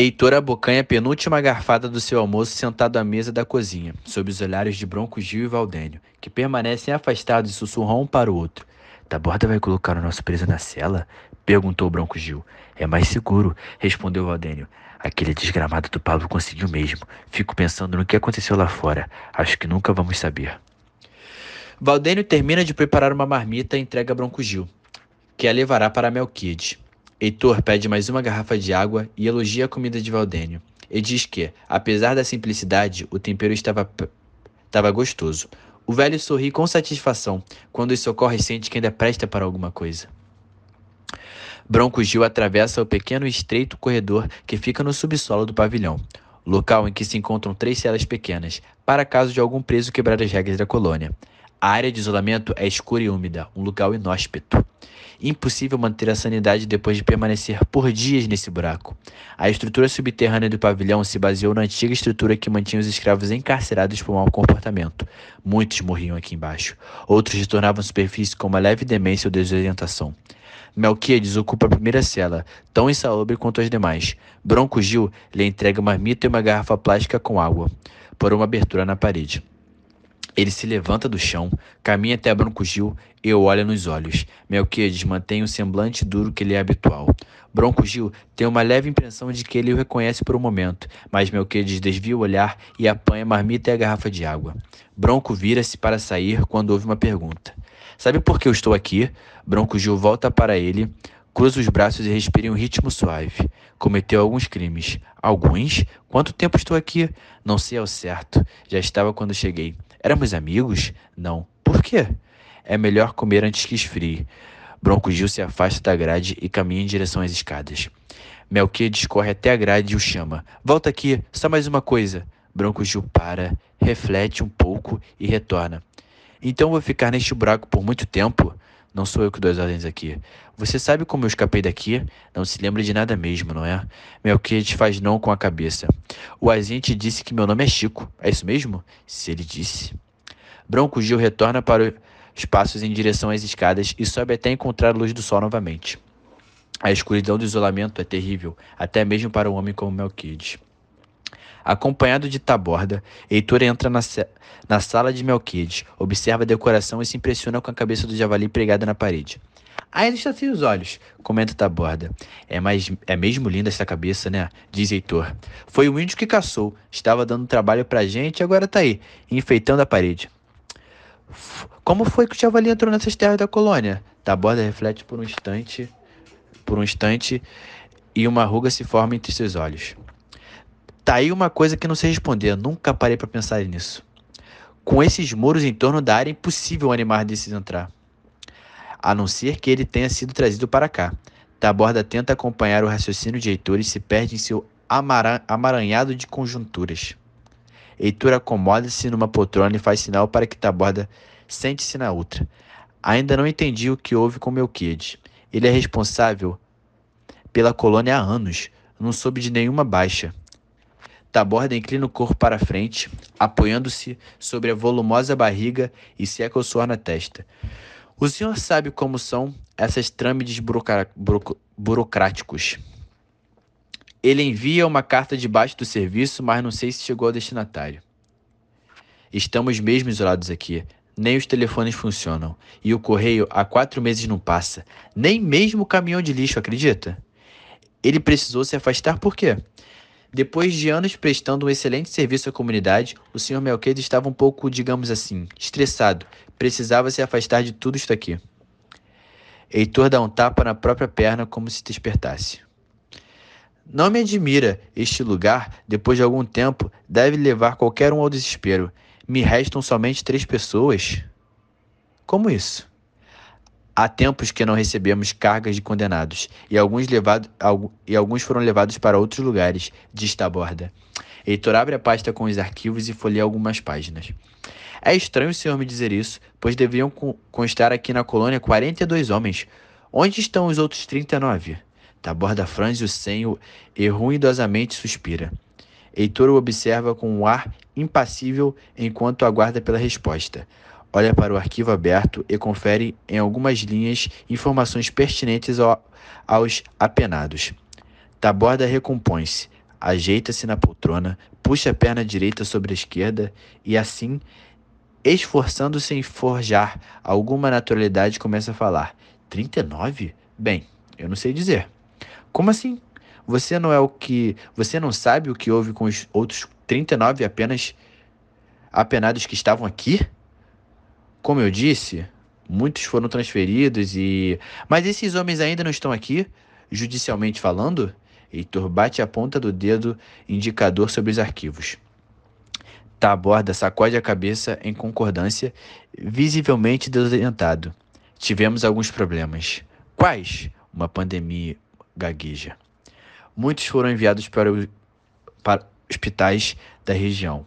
Heitor abocanha a penúltima garfada do seu almoço sentado à mesa da cozinha, sob os olhares de Bronco Gil e Valdênio, que permanecem afastados e sussurram um para o outro. Taborda vai colocar o nosso preso na cela? Perguntou Bronco Gil. É mais seguro, respondeu Valdênio. Aquele desgramado do Pablo conseguiu mesmo. Fico pensando no que aconteceu lá fora. Acho que nunca vamos saber. Valdênio termina de preparar uma marmita e entrega a Bronco Gil, que a levará para Melquide. Heitor pede mais uma garrafa de água e elogia a comida de Valdênio. E diz que, apesar da simplicidade, o tempero estava, estava gostoso. O velho sorri com satisfação quando isso ocorre sente que ainda presta para alguma coisa. Bronco Gil atravessa o pequeno e estreito corredor que fica no subsolo do pavilhão, local em que se encontram três celas pequenas, para caso de algum preso quebrar as regras da colônia. A área de isolamento é escura e úmida, um lugar inóspito. Impossível manter a sanidade depois de permanecer por dias nesse buraco. A estrutura subterrânea do pavilhão se baseou na antiga estrutura que mantinha os escravos encarcerados por mau comportamento. Muitos morriam aqui embaixo. Outros retornavam à superfície com uma leve demência ou desorientação. Melquiades ocupa a primeira cela, tão insalubre quanto as demais. Bronco Gil lhe entrega uma mita e uma garrafa plástica com água, por uma abertura na parede. Ele se levanta do chão, caminha até Bronco Gil e o olha nos olhos. Melquiades mantém o semblante duro que lhe é habitual. Bronco Gil tem uma leve impressão de que ele o reconhece por um momento, mas Melquiades desvia o olhar e apanha a marmita e a garrafa de água. Bronco vira-se para sair quando ouve uma pergunta. Sabe por que eu estou aqui? Bronco Gil volta para ele, cruza os braços e respira em um ritmo suave. Cometeu alguns crimes. Alguns? Quanto tempo estou aqui? Não sei ao certo. Já estava quando cheguei. Éramos amigos? Não. Por quê? É melhor comer antes que esfrie. Bronco Gil se afasta da grade e caminha em direção às escadas. Melquiades corre até a grade e o chama. Volta aqui, só mais uma coisa. Bronco Gil para, reflete um pouco e retorna. Então vou ficar neste buraco por muito tempo? Não sou eu que dou as ordens aqui. Você sabe como eu escapei daqui? Não se lembra de nada mesmo, não é? Melquiades faz não com a cabeça. O agente disse que meu nome é Chico. É isso mesmo? Se ele disse. Bronco Gil retorna para os passos em direção às escadas e sobe até encontrar a luz do sol novamente. A escuridão do isolamento é terrível, até mesmo para um homem como Melquiades. Acompanhado de Taborda, Heitor entra na, na sala de Melquides, observa a decoração e se impressiona com a cabeça do javali pregada na parede. Ainda está sem os olhos, comenta Taborda. É, mais, é mesmo linda essa cabeça, né? Diz Heitor. Foi o índio que caçou, estava dando trabalho pra gente e agora tá aí, enfeitando a parede. Como foi que o javali entrou nessas terras da colônia? Taborda reflete por um instante, por um instante, e uma ruga se forma entre seus olhos. Tá aí uma coisa que não sei responder, nunca parei para pensar nisso. Com esses muros em torno da área, é impossível um animal desses entrar. A não ser que ele tenha sido trazido para cá. Taborda tenta acompanhar o raciocínio de Heitor e se perde em seu amaranhado de conjunturas. Heitor acomoda-se numa poltrona e faz sinal para que Taborda sente-se na outra. Ainda não entendi o que houve com Melquiades. Ele é responsável pela colônia há anos. Não soube de nenhuma baixa. Taborda inclina o corpo para frente, apoiando-se sobre a volumosa barriga e seca o suor na testa. O senhor sabe como são essas trâmites burocráticos. Ele envia uma carta debaixo do serviço, mas não sei se chegou ao destinatário. Estamos mesmo isolados aqui. Nem os telefones funcionam. E o correio há quatro meses não passa. Nem mesmo o caminhão de lixo, acredita? Ele precisou se afastar por quê? Depois de anos prestando um excelente serviço à comunidade, o Sr. Melquede estava um pouco, digamos assim, estressado. Precisava se afastar de tudo isto aqui. Heitor dá um tapa na própria perna como se despertasse. Não me admira. Este lugar, depois de algum tempo, deve levar qualquer um ao desespero. Me restam somente três pessoas. Como isso? Há tempos que não recebemos cargas de condenados, e alguns, levado, e alguns foram levados para outros lugares, diz Taborda. Heitor abre a pasta com os arquivos e folheia algumas páginas. É estranho o senhor me dizer isso, pois deviam constar aqui na colônia 42 homens. Onde estão os outros 39? Taborda franze o senho e ruidosamente suspira. Heitor o observa com um ar impassível enquanto aguarda pela resposta olha para o arquivo aberto e confere em algumas linhas informações pertinentes ao, aos apenados. Taborda recompõe-se, ajeita-se na poltrona, puxa a perna direita sobre a esquerda e assim, esforçando-se em forjar alguma naturalidade, começa a falar: 39? Bem, eu não sei dizer. Como assim? Você não é o que. Você não sabe o que houve com os outros 39 apenas apenados que estavam aqui? Como eu disse, muitos foram transferidos e. Mas esses homens ainda não estão aqui, judicialmente falando? Heitor bate a ponta do dedo indicador sobre os arquivos. Taborda sacode a cabeça em concordância, visivelmente desorientado. Tivemos alguns problemas. Quais? Uma pandemia gagueja. Muitos foram enviados para, o, para hospitais da região.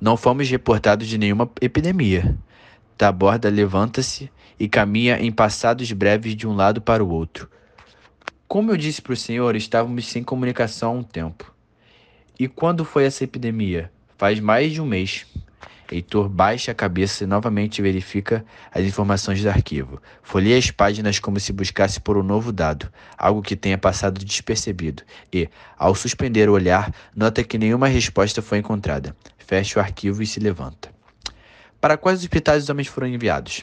Não fomos reportados de nenhuma epidemia. Taborda levanta-se e caminha em passados breves de um lado para o outro. Como eu disse para o senhor, estávamos sem comunicação há um tempo. E quando foi essa epidemia? Faz mais de um mês. Heitor baixa a cabeça e novamente verifica as informações do arquivo. Folheia as páginas como se buscasse por um novo dado, algo que tenha passado despercebido, e, ao suspender o olhar, nota que nenhuma resposta foi encontrada. Fecha o arquivo e se levanta. Para quais hospitais os homens foram enviados?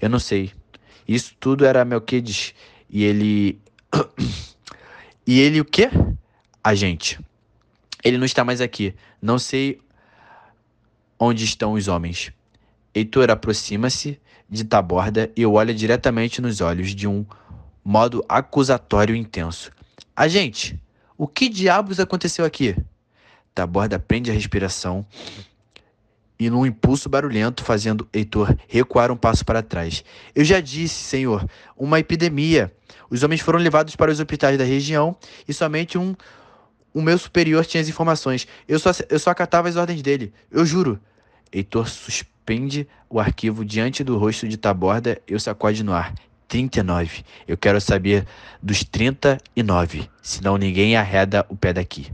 Eu não sei. Isso tudo era Melquides e ele. e ele o quê? Agente. Ele não está mais aqui. Não sei onde estão os homens. Heitor aproxima-se de Taborda e olha diretamente nos olhos de um modo acusatório intenso. Agente, o que diabos aconteceu aqui? Taborda prende a respiração e num impulso barulhento, fazendo Heitor recuar um passo para trás. Eu já disse, senhor, uma epidemia. Os homens foram levados para os hospitais da região e somente um o meu superior tinha as informações. Eu só, eu só acatava as ordens dele. Eu juro. Heitor suspende o arquivo diante do rosto de Taborda e o sacode no ar. 39. Eu quero saber dos 39, senão ninguém arreda o pé daqui.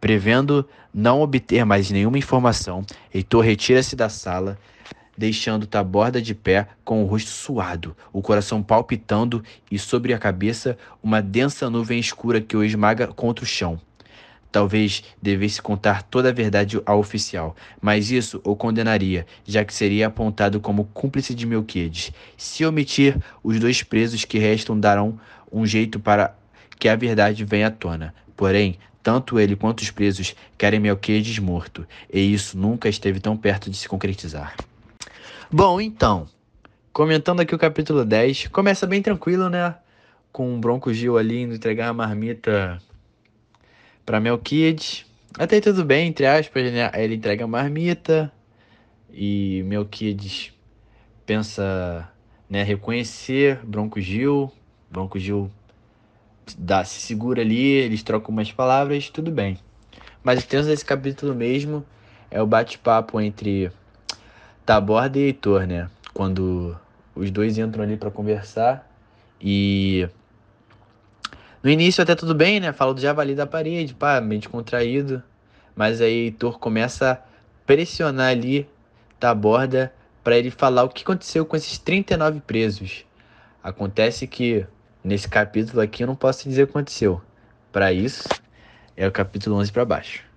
Prevendo não obter mais nenhuma informação, Heitor retira-se da sala, deixando Taborda de pé com o rosto suado, o coração palpitando e sobre a cabeça uma densa nuvem escura que o esmaga contra o chão. Talvez devesse contar toda a verdade ao oficial, mas isso o condenaria, já que seria apontado como cúmplice de Melquiades. Se omitir, os dois presos que restam darão um jeito para que a verdade venha à tona. Porém, tanto ele quanto os presos querem Melquiades morto, e isso nunca esteve tão perto de se concretizar. Bom, então, comentando aqui o capítulo 10, começa bem tranquilo, né? Com o Bronco Gil ali indo entregar a marmita para Melquiades. Até tudo bem, entre aspas, né? Ele entrega a marmita e Melquiades pensa né, reconhecer Bronco Gil. Bronco Gil dá, se segura ali, eles trocam umas palavras, tudo bem. Mas o tenso desse capítulo mesmo é o bate-papo entre Taborda e Heitor, né? Quando os dois entram ali para conversar e no início até tudo bem, né? Fala do javali da parede, pá, meio contraído. Mas aí Heitor começa a pressionar ali da borda para ele falar o que aconteceu com esses 39 presos. Acontece que nesse capítulo aqui eu não posso dizer o que aconteceu. Para isso é o capítulo 11 para baixo.